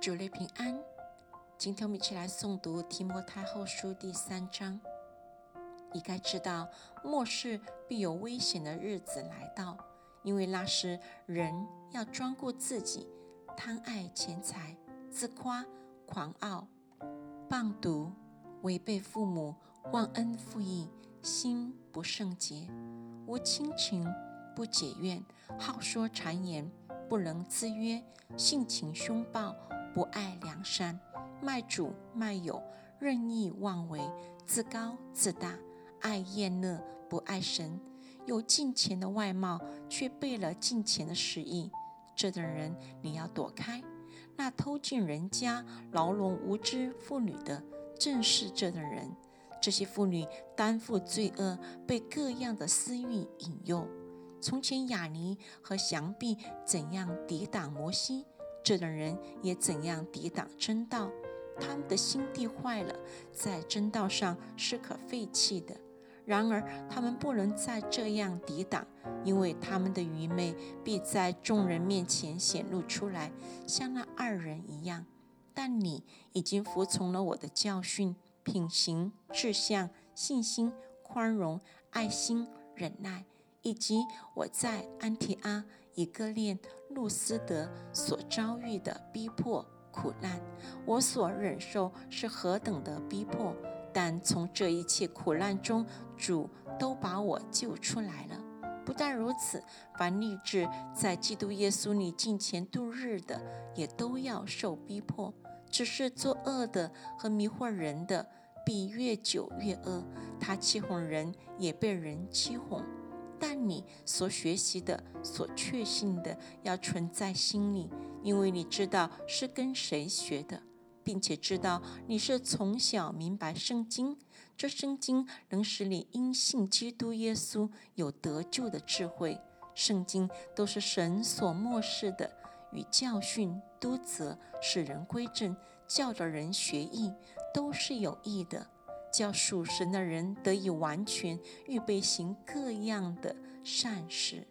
主内平安。今天我们一起来诵读提摩太后书第三章。你该知道，末世必有危险的日子来到，因为那时人要专顾自己，贪爱钱财，自夸、狂傲、棒毒，违背父母，忘恩负义，心不圣洁，无亲情，不解怨，好说谗言，不能自约，性情凶暴。不爱良善，卖主卖友，任意妄为，自高自大，爱厌乐，不爱神，有金钱的外貌，却背了金钱的实意。这等人你要躲开。那偷进人家、牢笼无知妇女的，正是这等人。这些妇女担负罪恶，被各样的私欲引诱。从前雅尼和祥毕怎样抵挡摩西？这等人也怎样抵挡真道？他们的心地坏了，在真道上是可废弃的。然而他们不能再这样抵挡，因为他们的愚昧必在众人面前显露出来，像那二人一样。但你已经服从了我的教训、品行、志向、信心、宽容、爱心、忍耐。以及我在安提阿、以哥念、路斯德所遭遇的逼迫苦难，我所忍受是何等的逼迫！但从这一切苦难中，主都把我救出来了。不但如此，凡立志在基督耶稣里敬虔度日的，也都要受逼迫。只是作恶的和迷惑人的，必越久越恶。他欺哄人，也被人欺哄。但你所学习的、所确信的，要存在心里，因为你知道是跟谁学的，并且知道你是从小明白圣经。这圣经能使你因信基督耶稣有得救的智慧。圣经都是神所漠视的，与教训、督责、使人归正、教导人学艺，都是有益的。叫属神的人得以完全预备行各样的善事。